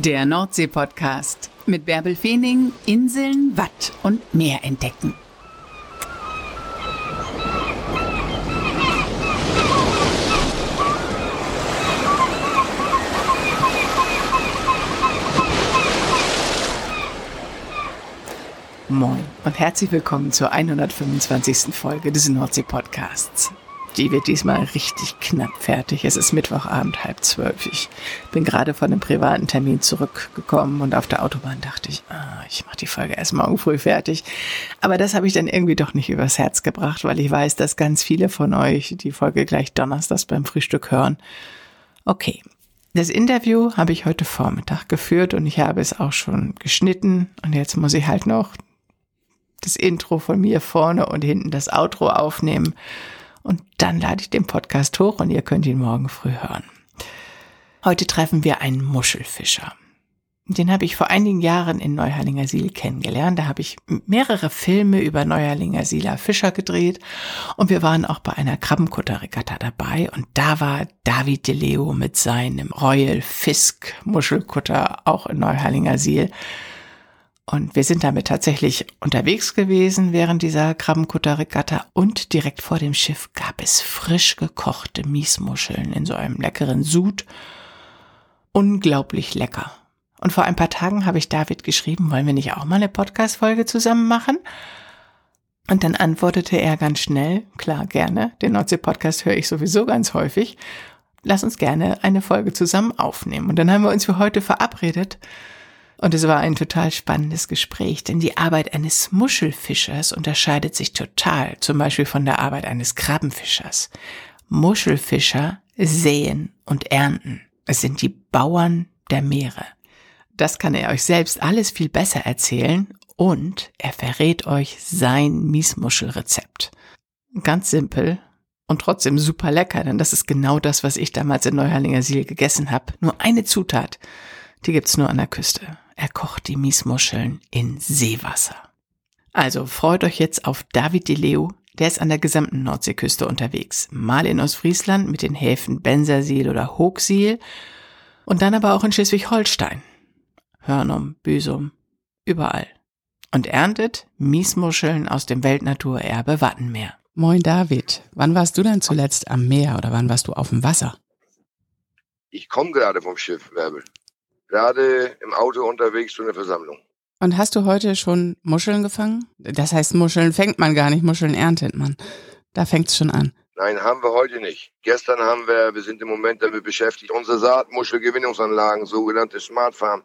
Der Nordsee-Podcast mit Bärbel Feening, Inseln, Watt und Meer entdecken. Moin und herzlich willkommen zur 125. Folge des Nordsee-Podcasts. Die wird diesmal richtig knapp fertig. Es ist Mittwochabend, halb zwölf. Ich bin gerade von einem privaten Termin zurückgekommen und auf der Autobahn dachte ich, ah, ich mache die Folge erst morgen früh fertig. Aber das habe ich dann irgendwie doch nicht übers Herz gebracht, weil ich weiß, dass ganz viele von euch die Folge gleich donnerstags beim Frühstück hören. Okay, das Interview habe ich heute Vormittag geführt und ich habe es auch schon geschnitten und jetzt muss ich halt noch das Intro von mir vorne und hinten das Outro aufnehmen. Und dann lade ich den Podcast hoch und ihr könnt ihn morgen früh hören. Heute treffen wir einen Muschelfischer. Den habe ich vor einigen Jahren in Neuharlingersiel kennengelernt. Da habe ich mehrere Filme über Neuharlingersieler Fischer gedreht und wir waren auch bei einer Krabbenkutterregatta dabei und da war David de Leo mit seinem Royal Fisk Muschelkutter auch in Neuharlingersiel. Und wir sind damit tatsächlich unterwegs gewesen während dieser Krabbenkutterregatta und direkt vor dem Schiff gab es frisch gekochte Miesmuscheln in so einem leckeren Sud. Unglaublich lecker. Und vor ein paar Tagen habe ich David geschrieben, wollen wir nicht auch mal eine Podcast-Folge zusammen machen? Und dann antwortete er ganz schnell, klar, gerne, den Nordsee-Podcast höre ich sowieso ganz häufig. Lass uns gerne eine Folge zusammen aufnehmen. Und dann haben wir uns für heute verabredet, und es war ein total spannendes Gespräch, denn die Arbeit eines Muschelfischers unterscheidet sich total, zum Beispiel von der Arbeit eines Krabbenfischers. Muschelfischer säen und ernten. Es sind die Bauern der Meere. Das kann er euch selbst alles viel besser erzählen und er verrät euch sein Miesmuschelrezept. Ganz simpel und trotzdem super lecker, denn das ist genau das, was ich damals in Neuharlinger Siel gegessen habe. Nur eine Zutat, die gibt's nur an der Küste. Er kocht die Miesmuscheln in Seewasser. Also freut euch jetzt auf David de Leo. Der ist an der gesamten Nordseeküste unterwegs. Mal in Ostfriesland mit den Häfen Bensersiel oder Hochsiel und dann aber auch in Schleswig-Holstein. Hörnum, Büsum, überall. Und erntet Miesmuscheln aus dem Weltnaturerbe Wattenmeer. Moin David, wann warst du denn zuletzt am Meer oder wann warst du auf dem Wasser? Ich komme gerade vom Schiff, Werbel gerade im Auto unterwegs zu einer Versammlung. Und hast du heute schon Muscheln gefangen? Das heißt, Muscheln fängt man gar nicht, Muscheln erntet man. Da fängt's schon an. Nein, haben wir heute nicht. Gestern haben wir, wir sind im Moment damit beschäftigt, unsere Saatmuschelgewinnungsanlagen, sogenannte Smart Farm,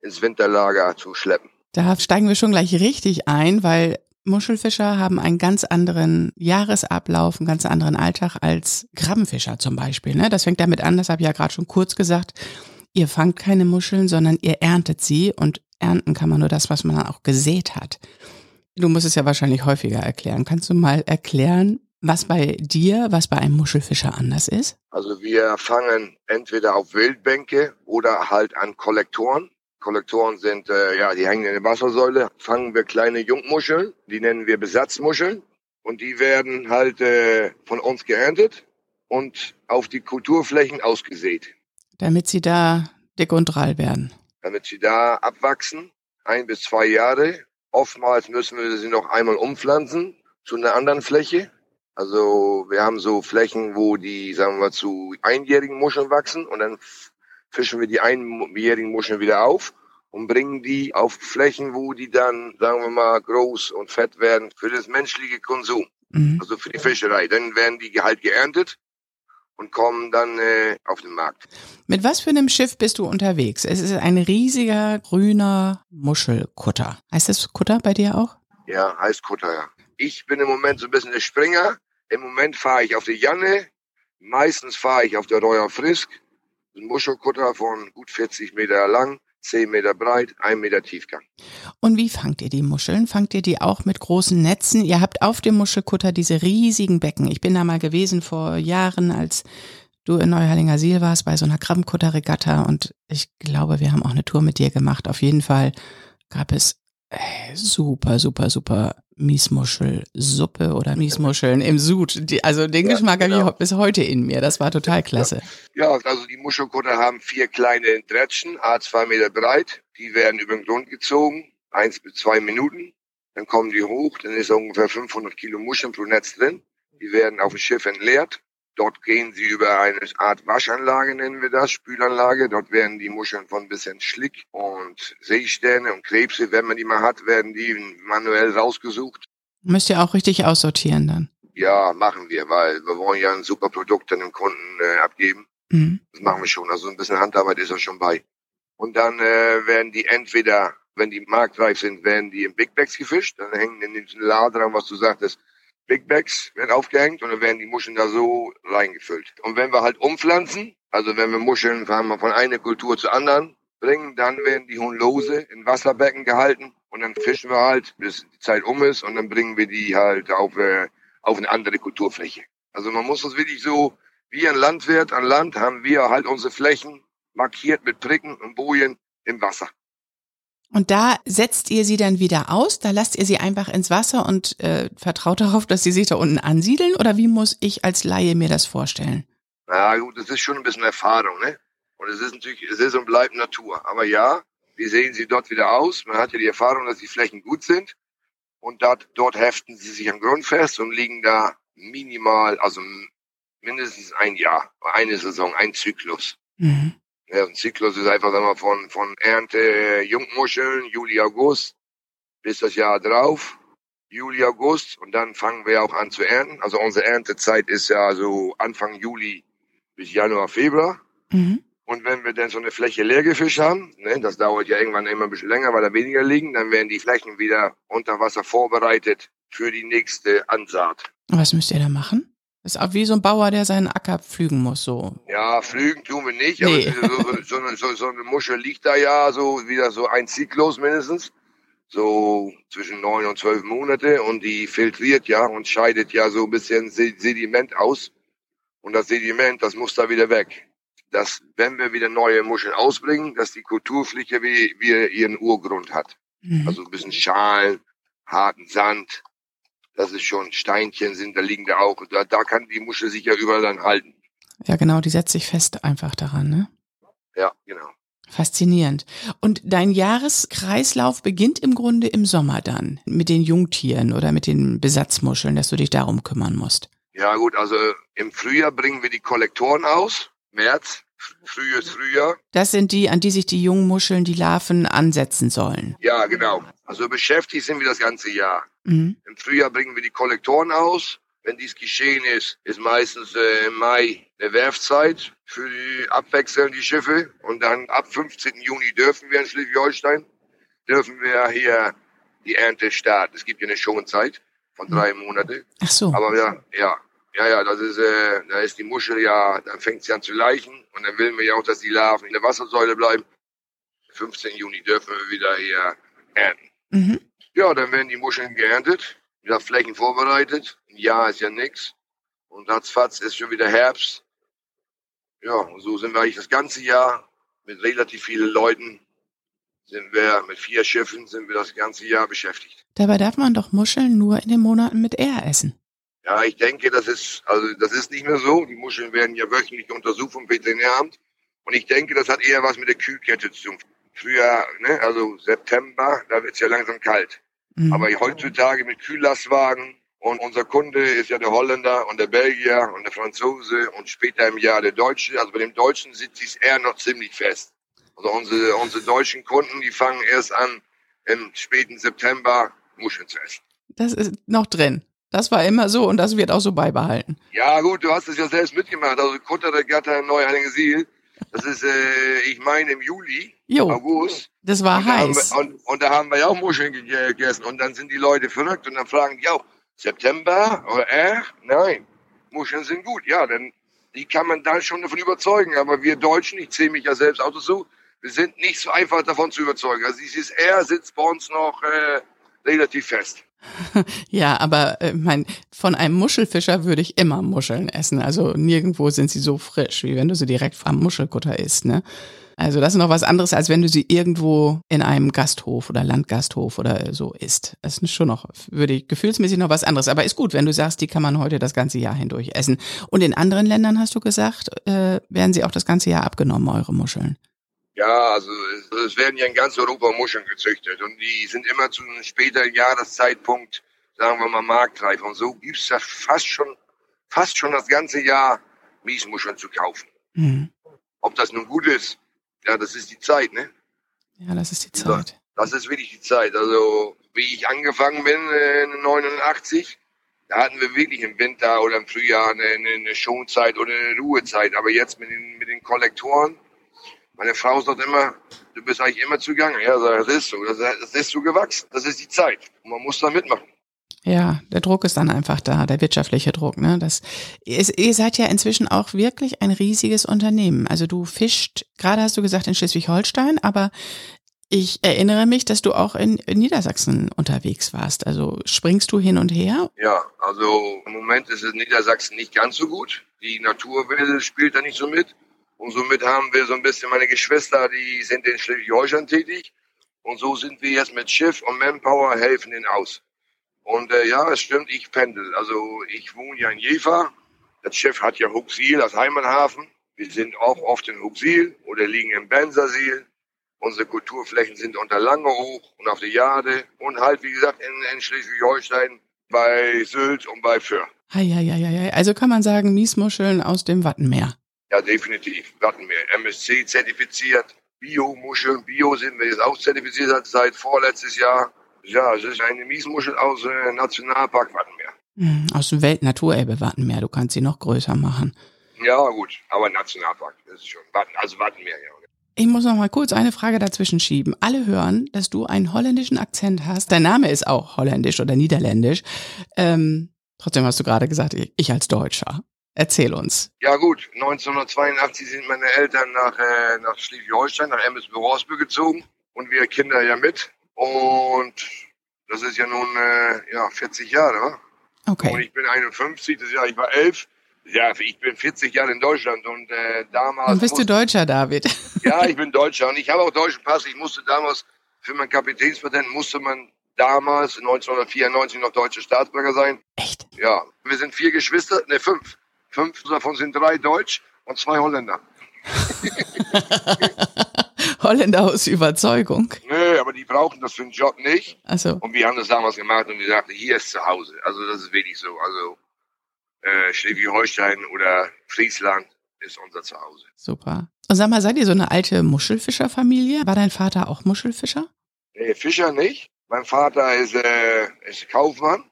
ins Winterlager zu schleppen. Da steigen wir schon gleich richtig ein, weil Muschelfischer haben einen ganz anderen Jahresablauf, einen ganz anderen Alltag als Krabbenfischer zum Beispiel. Ne? Das fängt damit an, das habe ich ja gerade schon kurz gesagt ihr fangt keine Muscheln, sondern ihr erntet sie und ernten kann man nur das, was man auch gesät hat. Du musst es ja wahrscheinlich häufiger erklären. Kannst du mal erklären, was bei dir, was bei einem Muschelfischer anders ist? Also wir fangen entweder auf Wildbänke oder halt an Kollektoren. Kollektoren sind, äh, ja, die hängen in der Wassersäule. Fangen wir kleine Jungmuscheln, die nennen wir Besatzmuscheln. Und die werden halt äh, von uns geerntet und auf die Kulturflächen ausgesät. Damit sie da dick und drall werden. Damit sie da abwachsen, ein bis zwei Jahre. Oftmals müssen wir sie noch einmal umpflanzen zu einer anderen Fläche. Also wir haben so Flächen, wo die, sagen wir mal, zu einjährigen Muscheln wachsen und dann fischen wir die einjährigen Muscheln wieder auf und bringen die auf Flächen, wo die dann, sagen wir mal, groß und fett werden für das menschliche Konsum. Mhm. Also für die Fischerei. Dann werden die halt geerntet und kommen dann äh, auf den Markt. Mit was für einem Schiff bist du unterwegs? Es ist ein riesiger grüner Muschelkutter. Heißt das Kutter bei dir auch? Ja, heißt Kutter, ja. Ich bin im Moment so ein bisschen der Springer. Im Moment fahre ich auf die Janne. Meistens fahre ich auf der Royal Frisk. Ein Muschelkutter von gut 40 Meter lang 10 Meter breit, 1 Meter Tiefgang. Und wie fangt ihr die Muscheln? Fangt ihr die auch mit großen Netzen? Ihr habt auf dem Muschelkutter diese riesigen Becken. Ich bin da mal gewesen vor Jahren, als du in Neuharlinger Siel warst, bei so einer Krabbenkutterregatta und ich glaube, wir haben auch eine Tour mit dir gemacht. Auf jeden Fall gab es äh, super, super, super Miesmuschelsuppe oder Miesmuscheln im Sud. Die, also den ja, Geschmack genau. habe ich bis heute in mir. Das war total klasse. Ja, ja also die Muschelkutter haben vier kleine Dretschen, a zwei Meter breit. Die werden über den Grund gezogen, eins bis zwei Minuten. Dann kommen die hoch, dann ist ungefähr 500 Kilo Muscheln pro Netz drin. Die werden auf dem Schiff entleert. Dort gehen sie über eine Art Waschanlage, nennen wir das, Spülanlage. Dort werden die Muscheln von ein bisschen Schlick und Seesterne und Krebse, wenn man die mal hat, werden die manuell rausgesucht. Müsst ihr auch richtig aussortieren dann? Ja, machen wir, weil wir wollen ja ein super Produkt dann dem Kunden äh, abgeben. Mhm. Das machen wir schon. Also ein bisschen Handarbeit ist auch schon bei. Und dann äh, werden die entweder, wenn die marktreif sind, werden die in Big Bags gefischt. Dann hängen in den Lader, was du sagtest, Big Bags werden aufgehängt und dann werden die Muscheln da so reingefüllt. Und wenn wir halt umpflanzen, also wenn wir Muscheln von einer Kultur zur anderen bringen, dann werden die Huhn lose in Wasserbecken gehalten und dann fischen wir halt, bis die Zeit um ist und dann bringen wir die halt auf, äh, auf eine andere Kulturfläche. Also man muss das wirklich so, wie ein Landwirt an Land haben wir halt unsere Flächen markiert mit Pricken und Bojen im Wasser. Und da setzt ihr sie dann wieder aus, da lasst ihr sie einfach ins Wasser und äh, vertraut darauf, dass sie sich da unten ansiedeln? Oder wie muss ich als Laie mir das vorstellen? Na gut, das ist schon ein bisschen Erfahrung, ne? Und es ist natürlich, es ist und bleibt Natur. Aber ja, wie sehen sie dort wieder aus? Man hat ja die Erfahrung, dass die Flächen gut sind. Und dort, dort heften sie sich am Grund fest und liegen da minimal, also mindestens ein Jahr, eine Saison, ein Zyklus. Mhm. Ja, ein Zyklus ist einfach sagen wir, von, von Ernte Jungmuscheln, Juli, August, bis das Jahr drauf, Juli, August, und dann fangen wir auch an zu ernten. Also unsere Erntezeit ist ja so Anfang Juli bis Januar, Februar. Mhm. Und wenn wir dann so eine Fläche leer gefischt haben, ne, das dauert ja irgendwann immer ein bisschen länger, weil da weniger liegen, dann werden die Flächen wieder unter Wasser vorbereitet für die nächste Ansaat. Was müsst ihr da machen? Das ist auch wie so ein Bauer, der seinen Acker pflügen muss, so. Ja, pflügen tun wir nicht, nee. aber so, so, so, so, eine Muschel liegt da ja so wieder so ein Zyklus mindestens. So zwischen neun und zwölf Monate und die filtriert ja und scheidet ja so ein bisschen Sediment aus. Und das Sediment, das muss da wieder weg. Dass, wenn wir wieder neue Muscheln ausbringen, dass die Kulturfläche wie, wie ihren Urgrund hat. Mhm. Also ein bisschen Schalen, harten Sand, das ist schon Steinchen sind, da liegen da auch. Da, da kann die Muschel sich ja überall dann halten. Ja, genau, die setzt sich fest einfach daran, ne? Ja, genau. Faszinierend. Und dein Jahreskreislauf beginnt im Grunde im Sommer dann mit den Jungtieren oder mit den Besatzmuscheln, dass du dich darum kümmern musst. Ja gut, also im Frühjahr bringen wir die Kollektoren aus, März, frühes Frühjahr. Das sind die, an die sich die Jungmuscheln, die Larven ansetzen sollen. Ja, genau. Also beschäftigt sind wir das ganze Jahr. Mhm. Im Frühjahr bringen wir die Kollektoren aus. Wenn dies geschehen ist, ist meistens äh, im Mai eine Werfzeit für die abwechseln die Schiffe. Und dann ab 15. Juni dürfen wir in Schleswig-Holstein, dürfen wir hier die Ernte starten. Es gibt ja eine Schonzeit von drei mhm. Monaten. Ach so. Aber ja, ja, ja, ja, das ist, äh, da ist die Muschel ja, dann fängt sie an zu leichen und dann will wir ja auch, dass die Larven in der Wassersäule bleiben. 15. Juni dürfen wir wieder hier ernten. Mhm. Ja, dann werden die Muscheln geerntet, wieder Flächen vorbereitet. Ein Jahr ist ja nichts. Und ratzfatz ist schon wieder Herbst. Ja, und so sind wir eigentlich das ganze Jahr mit relativ vielen Leuten sind wir mit vier Schiffen sind wir das ganze Jahr beschäftigt. Dabei darf man doch Muscheln nur in den Monaten mit R essen. Ja, ich denke, das ist also das ist nicht mehr so. Die Muscheln werden ja wöchentlich untersucht vom Veterinäramt und ich denke, das hat eher was mit der Kühlkette zu tun. Früher, ne, also September, da wird's ja langsam kalt. Mhm. Aber heutzutage mit Kühllastwagen und unser Kunde ist ja der Holländer und der Belgier und der Franzose und später im Jahr der Deutsche. Also bei dem Deutschen sitzt es eher noch ziemlich fest. Also unsere, unsere deutschen Kunden, die fangen erst an, im späten September Muscheln zu essen. Das ist noch drin. Das war immer so und das wird auch so beibehalten. Ja gut, du hast es ja selbst mitgemacht. Also Kutter der Gatter Neu-Heiligensiel, das ist, äh, ich meine, im Juli, jo, August. Das war und heiß. Da wir, und, und, da haben wir ja auch Muscheln gegessen. Und dann sind die Leute verrückt und dann fragen die auch, September oder äh? Nein, Muscheln sind gut. Ja, denn die kann man dann schon davon überzeugen. Aber wir Deutschen, ich zähle mich ja selbst auch dazu, wir sind nicht so einfach davon zu überzeugen. Also dieses R sitzt bei uns noch äh, relativ fest. Ja, aber äh, mein, von einem Muschelfischer würde ich immer Muscheln essen. Also nirgendwo sind sie so frisch, wie wenn du sie direkt am Muschelkutter isst, ne? Also das ist noch was anderes, als wenn du sie irgendwo in einem Gasthof oder Landgasthof oder so isst. Das ist schon noch, würde ich gefühlsmäßig noch was anderes. Aber ist gut, wenn du sagst, die kann man heute das ganze Jahr hindurch essen. Und in anderen Ländern hast du gesagt, äh, werden sie auch das ganze Jahr abgenommen, eure Muscheln. Ja, also es, es werden ja in ganz Europa Muscheln gezüchtet und die sind immer zu einem späteren Jahreszeitpunkt, sagen wir mal, marktreif. Und so gibt's da fast schon, fast schon das ganze Jahr Miesmuscheln zu kaufen. Mhm. Ob das nun gut ist, ja, das ist die Zeit, ne? Ja, das ist die Zeit. Das ist wirklich die Zeit. Also, wie ich angefangen bin, in 89, da hatten wir wirklich im Winter oder im Frühjahr eine, eine Schonzeit oder eine Ruhezeit. Aber jetzt mit den, mit den Kollektoren, meine Frau sagt immer, du bist eigentlich immer zugange. Ja, das ist so. Das, ist so gewachsen. Das ist die Zeit. Und man muss da mitmachen. Ja, der Druck ist dann einfach da, der wirtschaftliche Druck. Ne? Das, ihr seid ja inzwischen auch wirklich ein riesiges Unternehmen. Also du fischt, gerade hast du gesagt in Schleswig-Holstein, aber ich erinnere mich, dass du auch in, in Niedersachsen unterwegs warst. Also springst du hin und her? Ja, also im Moment ist es in Niedersachsen nicht ganz so gut. Die Naturwelle spielt da nicht so mit. Und somit haben wir so ein bisschen meine Geschwister, die sind in Schleswig-Holstein tätig. Und so sind wir jetzt mit Schiff und Manpower helfen ihnen aus. Und äh, ja, es stimmt, ich pendel. Also ich wohne ja in Jever. Das Schiff hat ja Huxil als Heimathafen. Wir sind auch oft in Huxil oder liegen im Bensersiel. Unsere Kulturflächen sind unter Lange hoch und auf der Jade und halt, wie gesagt, in, in Schleswig-Holstein bei Sylt und bei Föhr. Eieieiei. Also kann man sagen, Miesmuscheln aus dem Wattenmeer. Ja, definitiv. Wattenmeer. MSC zertifiziert. Bio-Muscheln. Bio sind wir jetzt auch zertifiziert seit vorletztes Jahr. Ja, es ist eine Miesmuschel aus äh, Nationalpark Wattenmeer. Mhm, aus dem Weltnaturerbe Wattenmeer. Du kannst sie noch größer machen. Ja, gut, aber Nationalpark, das ist schon, also Wattenmeer, ja. Ich muss noch mal kurz eine Frage dazwischen schieben. Alle hören, dass du einen holländischen Akzent hast. Dein Name ist auch holländisch oder niederländisch. Ähm, trotzdem hast du gerade gesagt, ich als Deutscher. Erzähl uns. Ja gut, 1982 sind meine Eltern nach, äh, nach Schleswig-Holstein, nach Emmelsburg-Horsbüll gezogen und wir Kinder ja mit. Und das ist ja nun äh, ja, 40 Jahre. Okay. Und ich bin 51, das Jahr, ich war 11. Ja, ich bin 40 Jahre in Deutschland und äh, damals. Und bist du Deutscher, David? Ja, ich bin Deutscher und ich habe auch deutschen Pass. Ich musste damals für mein Kapitänspatent musste man damals 1994 noch deutsche Staatsbürger sein. Echt? Ja, wir sind vier Geschwister, ne fünf. Fünf davon sind drei Deutsch und zwei Holländer. Holländer aus Überzeugung. Nö, aber die brauchen das für den Job nicht. Also. Und wir haben das damals gemacht und wir sagten, hier ist zu Hause. Also das ist wirklich so. Also äh, Schleswig-Holstein oder Friesland ist unser Zuhause. Super. Und sag mal, seid ihr so eine alte Muschelfischerfamilie? War dein Vater auch Muschelfischer? Nee, Fischer nicht. Mein Vater ist, äh, ist Kaufmann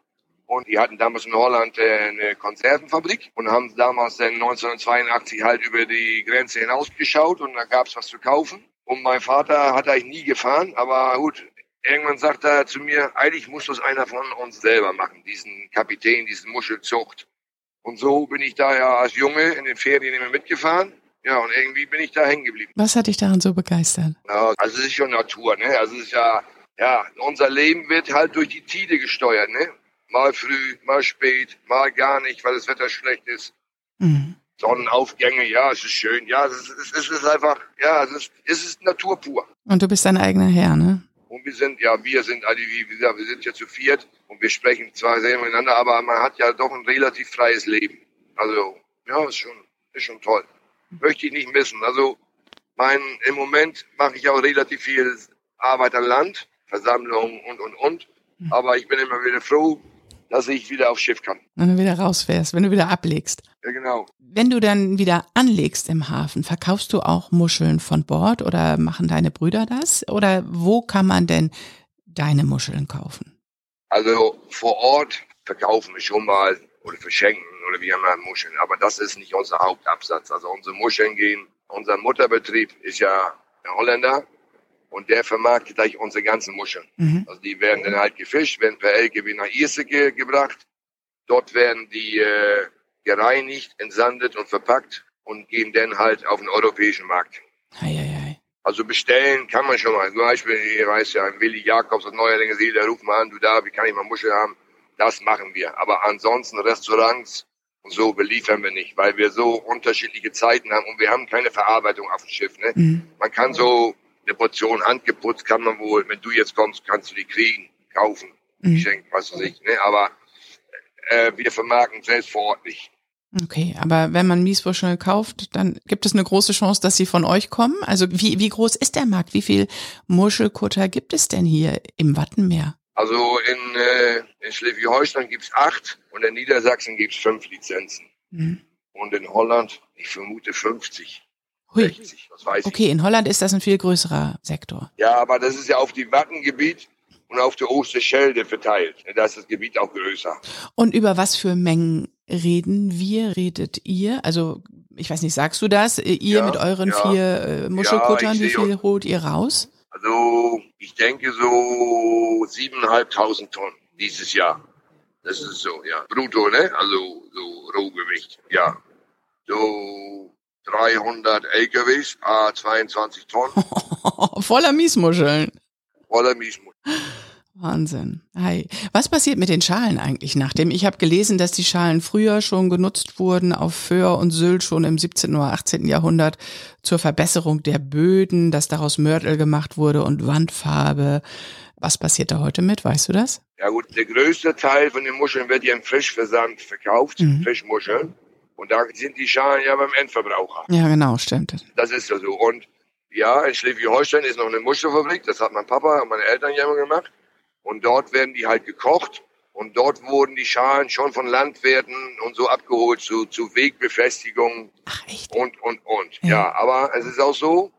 und die hatten damals in Holland äh, eine Konservenfabrik und haben damals dann 1982 halt über die Grenze hinausgeschaut und da gab's was zu kaufen. Und mein Vater hat eigentlich nie gefahren, aber gut, irgendwann sagt er zu mir, eigentlich muss das einer von uns selber machen, diesen Kapitän, diesen Muschelzucht. Und so bin ich da ja als Junge in den Ferien immer mitgefahren. Ja, und irgendwie bin ich da hängen geblieben. Was hat dich daran so begeistert? Ja, also es ist schon Natur, ne? Also es ist ja, ja, unser Leben wird halt durch die Tide gesteuert, ne? Mal früh, mal spät, mal gar nicht, weil das Wetter schlecht ist. Mhm. Sonnenaufgänge, ja, es ist schön, ja, es ist, es ist einfach, ja, es ist, es ist Natur pur. Und du bist dein eigener Herr, ne? Und wir sind, ja, wir sind, also wie gesagt, wir sind ja zu viert und wir sprechen zwar sehr miteinander, aber man hat ja doch ein relativ freies Leben. Also, ja, ist schon, ist schon toll. Möchte ich nicht missen. Also, mein, im Moment mache ich auch relativ viel Arbeit an Land, Versammlungen und, und, und. Mhm. Aber ich bin immer wieder froh, dass ich wieder aufs Schiff kann. Wenn du wieder rausfährst, wenn du wieder ablegst. Ja, genau. Wenn du dann wieder anlegst im Hafen, verkaufst du auch Muscheln von Bord oder machen deine Brüder das? Oder wo kann man denn deine Muscheln kaufen? Also vor Ort verkaufen wir schon mal oder verschenken oder wie immer Muscheln. Aber das ist nicht unser Hauptabsatz. Also unsere Muscheln gehen, unser Mutterbetrieb ist ja ein Holländer und der vermarktet eigentlich unsere ganzen Muscheln. Mhm. Also die werden dann halt gefischt, werden per LKW nach Irseke gebracht. Dort werden die äh, gereinigt, entsandet und verpackt und gehen dann halt auf den europäischen Markt. Hei, hei, hei. Also bestellen kann man schon mal. Zum Beispiel, ihr weiß ja, Willi Jakobs aus Neuerlinger See, der ruft mal an, du da, wie kann ich mal Muschel haben? Das machen wir. Aber ansonsten Restaurants und so beliefern wir nicht, weil wir so unterschiedliche Zeiten haben und wir haben keine Verarbeitung auf dem Schiff. Ne? Mhm. Man kann so eine Portion handgeputzt, kann man wohl, wenn du jetzt kommst, kannst du die kriegen, kaufen, mhm. geschenkt, was weiß ich. Ne? Aber äh, wir vermarkten selbst vor Ort nicht. Okay, aber wenn man Mieswurscheln kauft, dann gibt es eine große Chance, dass sie von euch kommen. Also wie, wie groß ist der Markt? Wie viel Muschelkutter gibt es denn hier im Wattenmeer? Also in, äh, in Schleswig-Holstein gibt's acht und in Niedersachsen gibt's fünf Lizenzen. Mhm. Und in Holland, ich vermute 50. Hui. 60, was weiß okay, ich. in Holland ist das ein viel größerer Sektor. Ja, aber das ist ja auf die Wattengebiet und auf der Osterschelde verteilt. Da ist das Gebiet auch größer. Und über was für Mengen reden wir, redet ihr? Also, ich weiß nicht, sagst du das? Ihr ja, mit euren ja. vier äh, Muschelkuttern, ja, wie viel holt ihr raus? Also, ich denke so siebeneinhalbtausend Tonnen dieses Jahr. Das ist so, ja. Brutto, ne? Also, so Rohgewicht, ja. So 300 LKWs, ah, 22 Tonnen. Voller Miesmuscheln. Voller Miesmuscheln. Wahnsinn. Hi. Was passiert mit den Schalen eigentlich nach dem? Ich habe gelesen, dass die Schalen früher schon genutzt wurden auf Föhr und Sylt schon im 17. oder 18. Jahrhundert zur Verbesserung der Böden, dass daraus Mörtel gemacht wurde und Wandfarbe. Was passiert da heute mit? Weißt du das? Ja gut, der größte Teil von den Muscheln wird ja im Frischversand verkauft, mhm. Frischmuscheln. Und da sind die Schalen ja beim Endverbraucher. Ja, genau, stimmt. Das ist ja so. Und ja, in Schleswig-Holstein ist noch eine Muschelfabrik. Das hat mein Papa und meine Eltern ja immer gemacht. Und dort werden die halt gekocht. Und dort wurden die Schalen schon von Landwirten und so abgeholt zu, zu Wegbefestigung. Ach, echt? Und, und, und. Ja. ja, aber es ist auch so,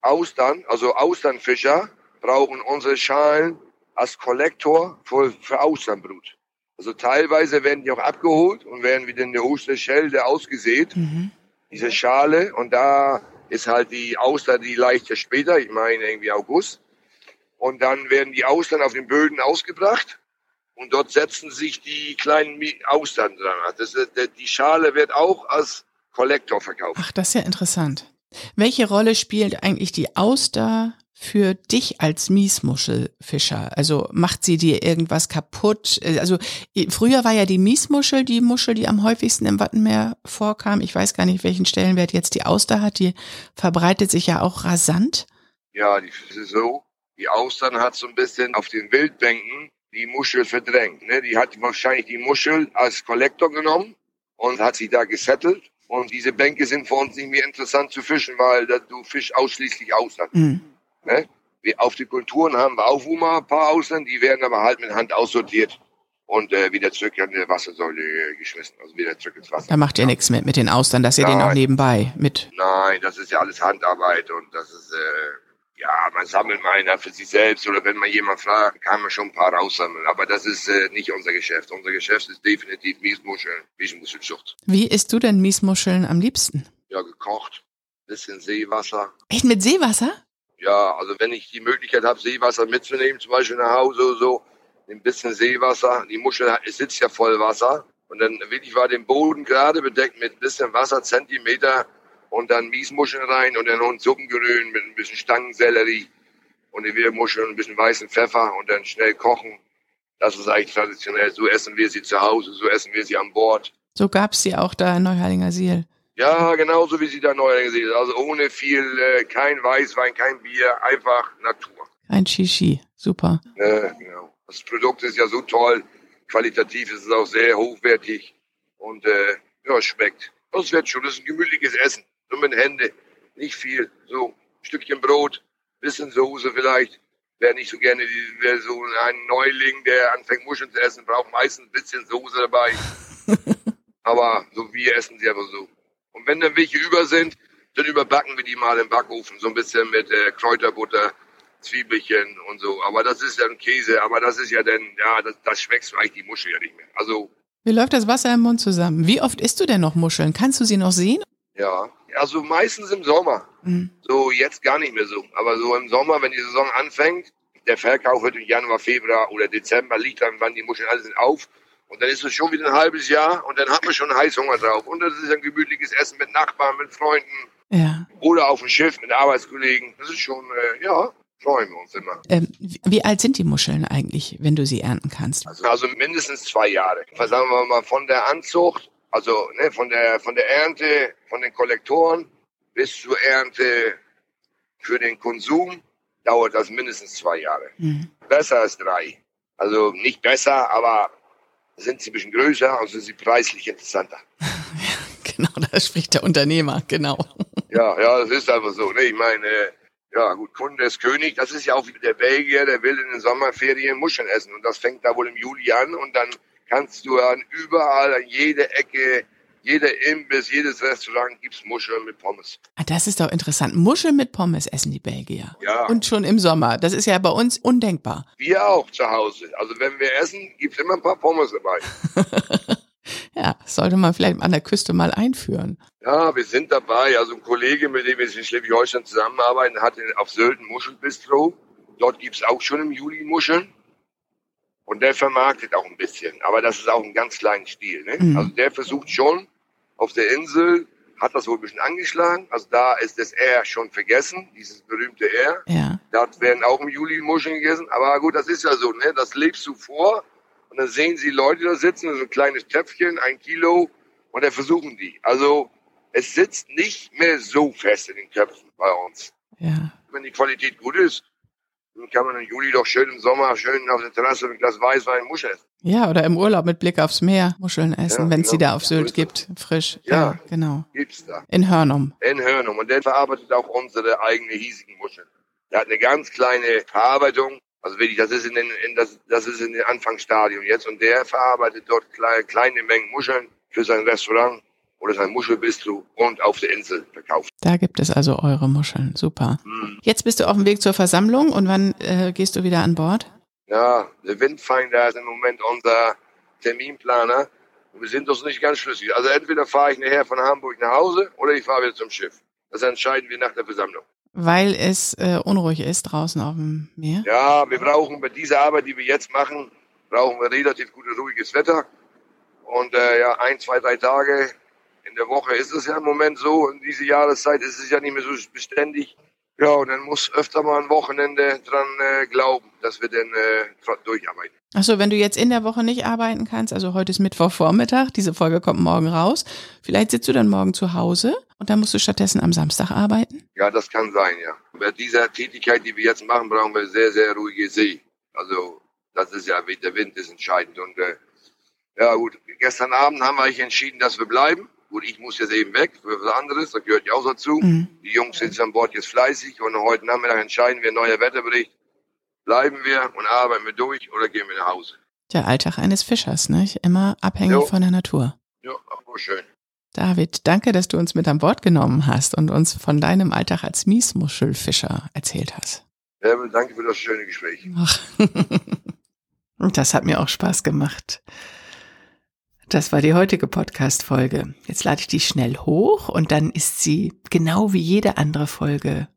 Austern, also Austernfischer brauchen unsere Schalen als Kollektor für, für Austernbrut. Also teilweise werden die auch abgeholt und werden wieder in der Osterschelde ausgesät, mhm. diese Schale. Und da ist halt die Auster, die leicht ja später, ich meine irgendwie August. Und dann werden die Austern auf den Böden ausgebracht und dort setzen sich die kleinen Austern dran. Das, die Schale wird auch als Kollektor verkauft. Ach, das ist ja interessant. Welche Rolle spielt eigentlich die Auster für dich als Miesmuschelfischer? Also macht sie dir irgendwas kaputt? Also früher war ja die Miesmuschel die Muschel, die am häufigsten im Wattenmeer vorkam. Ich weiß gar nicht, welchen Stellenwert jetzt die Auster hat. Die verbreitet sich ja auch rasant. Ja, die ist so. Die Austern hat so ein bisschen auf den Wildbänken die Muschel verdrängt. Ne? Die hat wahrscheinlich die Muschel als Kollektor genommen und hat sie da gesettelt. Und diese Bänke sind für uns nicht mehr interessant zu fischen, weil du fischst ausschließlich Austern. Mhm. Ne? Wir, auf die Kulturen haben wir auch immer ein paar Austern, die werden aber halt mit Hand aussortiert und äh, wieder zurück an die Wassersäule äh, geschmissen, also wieder zurück ins Wasser. Da macht ihr nichts mit mit den Austern, dass ihr Nein. den auch nebenbei mit. Nein, das ist ja alles Handarbeit und das ist äh, ja, man sammelt mal einer für sich selbst oder wenn man jemand fragt, kann man schon ein paar raussammeln. Aber das ist äh, nicht unser Geschäft. Unser Geschäft ist definitiv Miesmuscheln, Miesmuschelzucht. Wie isst du denn Miesmuscheln am liebsten? Ja, gekocht. Bisschen Seewasser. Echt mit Seewasser? Ja, also wenn ich die Möglichkeit habe, Seewasser mitzunehmen, zum Beispiel nach Hause oder so, ein bisschen Seewasser. Die Muschel sitzt ja voll Wasser. Und dann wirklich war den Boden gerade bedeckt mit ein bisschen Wasser, Zentimeter und dann Miesmuscheln rein und dann noch ein Suppengerühren mit ein bisschen Stangensellerie und die und ein bisschen weißen Pfeffer und dann schnell kochen. Das ist eigentlich traditionell. So essen wir sie zu Hause, so essen wir sie an Bord. So gab's sie auch da in Neuheilinger Siel. Ja, genauso wie sie da in Neuheilinger Siel. Also ohne viel, äh, kein Weißwein, kein Bier, einfach Natur. Ein Shishi, super. Ja, genau. Das Produkt ist ja so toll, qualitativ ist es auch sehr hochwertig und äh, ja, es schmeckt. Das wird schon, das ist ein gemütliches Essen nur mit Hände, nicht viel, so ein Stückchen Brot, bisschen Soße vielleicht. Wer nicht so gerne, wer so ein Neuling, der anfängt Muscheln zu essen, braucht meistens ein bisschen Soße dabei. aber so wir essen sie aber so. Und wenn dann welche über sind, dann überbacken wir die mal im Backofen, so ein bisschen mit äh, Kräuterbutter, Zwiebelchen und so. Aber das ist ja ein Käse, aber das ist ja dann, ja, das, das schmeckt vielleicht die Muschel ja nicht mehr. Also. Wie läuft das Wasser im Mund zusammen? Wie oft isst du denn noch Muscheln? Kannst du sie noch sehen? Ja, also meistens im Sommer. Mhm. So jetzt gar nicht mehr so. Aber so im Sommer, wenn die Saison anfängt, der Verkauf wird im Januar, Februar oder Dezember, liegt dann, wann die Muscheln alle sind, auf. Und dann ist es schon wieder ein halbes Jahr und dann hat man schon Heißhunger drauf. Und das ist ein gemütliches Essen mit Nachbarn, mit Freunden. Ja. Oder auf dem Schiff mit Arbeitskollegen. Das ist schon, äh, ja, freuen wir uns immer. Ähm, wie alt sind die Muscheln eigentlich, wenn du sie ernten kannst? Also, also mindestens zwei Jahre. Sagen wir mal von der Anzucht, also ne, von der von der Ernte, von den Kollektoren bis zur Ernte für den Konsum dauert das mindestens zwei Jahre. Mhm. Besser als drei. Also nicht besser, aber sind sie ein bisschen größer, also sind sie preislich interessanter. genau, da spricht der Unternehmer, genau. Ja, ja, das ist einfach so. Ne? Ich meine, ja gut, Kunde ist König, das ist ja auch wieder der Belgier, der will in den Sommerferien Muscheln essen. Und das fängt da wohl im Juli an und dann kannst du an überall, an jede Ecke jeder Imbiss, jedes Restaurant gibt's Muscheln mit Pommes. Ah, das ist doch interessant. Muscheln mit Pommes essen die Belgier. Ja. Und schon im Sommer. Das ist ja bei uns undenkbar. Wir auch zu Hause. Also wenn wir essen, gibt's immer ein paar Pommes dabei. ja, sollte man vielleicht an der Küste mal einführen. Ja, wir sind dabei. Also ein Kollege, mit dem wir in Schleswig-Holstein zusammenarbeiten, hat auf Sylt ein Muschelbistro. Dort gibt's auch schon im Juli Muscheln. Und der vermarktet auch ein bisschen. Aber das ist auch ein ganz kleinen Stil. Ne? Mhm. Also der versucht schon auf der Insel, hat das wohl ein bisschen angeschlagen. Also da ist das R schon vergessen, dieses berühmte R. Ja. Dort werden auch im Juli Muscheln gegessen. Aber gut, das ist ja so, ne? Das lebst du vor. Und dann sehen sie Leute da sitzen, so ein kleines Töpfchen, ein Kilo, und dann versuchen die. Also es sitzt nicht mehr so fest in den Köpfen bei uns. Ja. Wenn die Qualität gut ist, kann man im Juli doch schön im Sommer schön auf der Terrasse mit Glas Weißwein Muscheln essen. Ja, oder im Urlaub mit Blick aufs Meer Muscheln essen, ja, wenn es genau. die da auf Sylt gibt, frisch. Ja, ja, genau. Gibt's da. In Hörnum. In Hörnum. Und der verarbeitet auch unsere eigene hiesigen Muscheln. Der hat eine ganz kleine Verarbeitung. Also wirklich, das ist in den, in das, das ist in den Anfangsstadium jetzt. Und der verarbeitet dort kleine, kleine Mengen Muscheln für sein Restaurant oder sein Muschelbistro und auf der Insel verkauft. Da gibt es also eure Muscheln. Super. Hm. Jetzt bist du auf dem Weg zur Versammlung und wann äh, gehst du wieder an Bord? Ja, der Windfinder ist im Moment unser Terminplaner. Und wir sind uns nicht ganz schlüssig. Also entweder fahre ich nachher von Hamburg nach Hause oder ich fahre wieder zum Schiff. Das entscheiden wir nach der Versammlung. Weil es äh, unruhig ist draußen auf dem Meer? Ja, wir brauchen bei dieser Arbeit, die wir jetzt machen, brauchen wir relativ gutes, ruhiges Wetter. Und äh, ja, ein, zwei, drei Tage in der Woche ist es ja im Moment so, in dieser Jahreszeit ist es ja nicht mehr so beständig. Ja, und dann muss öfter mal ein Wochenende dran äh, glauben, dass wir dann äh, durcharbeiten. Achso, wenn du jetzt in der Woche nicht arbeiten kannst, also heute ist Mittwochvormittag, diese Folge kommt morgen raus, vielleicht sitzt du dann morgen zu Hause und dann musst du stattdessen am Samstag arbeiten? Ja, das kann sein, ja. Bei dieser Tätigkeit, die wir jetzt machen, brauchen wir sehr, sehr ruhige See. Also das ist ja, der Wind ist entscheidend. Und äh, ja gut, gestern Abend haben wir entschieden, dass wir bleiben. Gut, ich muss jetzt eben weg für was anderes, das gehört ja auch dazu. Mhm. Die Jungs sind an Bord jetzt fleißig und heute Nachmittag entscheiden wir, neuer Wetterbericht. Bleiben wir und arbeiten wir durch oder gehen wir nach Hause? Der Alltag eines Fischers, nicht? Immer abhängig jo. von der Natur. Ja, aber schön. David, danke, dass du uns mit an Bord genommen hast und uns von deinem Alltag als Miesmuschelfischer erzählt hast. Ja, danke für das schöne Gespräch. Ach. das hat mir auch Spaß gemacht. Das war die heutige Podcast-Folge. Jetzt lade ich die schnell hoch und dann ist sie genau wie jede andere Folge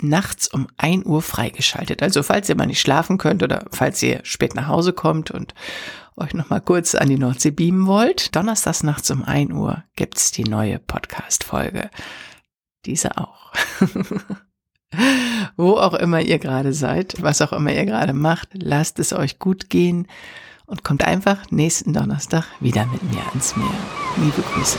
nachts um ein Uhr freigeschaltet. Also falls ihr mal nicht schlafen könnt oder falls ihr spät nach Hause kommt und euch noch mal kurz an die Nordsee beamen wollt, donnerstags nachts um ein Uhr gibt's die neue Podcast-Folge. Diese auch. Wo auch immer ihr gerade seid, was auch immer ihr gerade macht, lasst es euch gut gehen und kommt einfach nächsten Donnerstag wieder mit mir ans Meer. Liebe Grüße.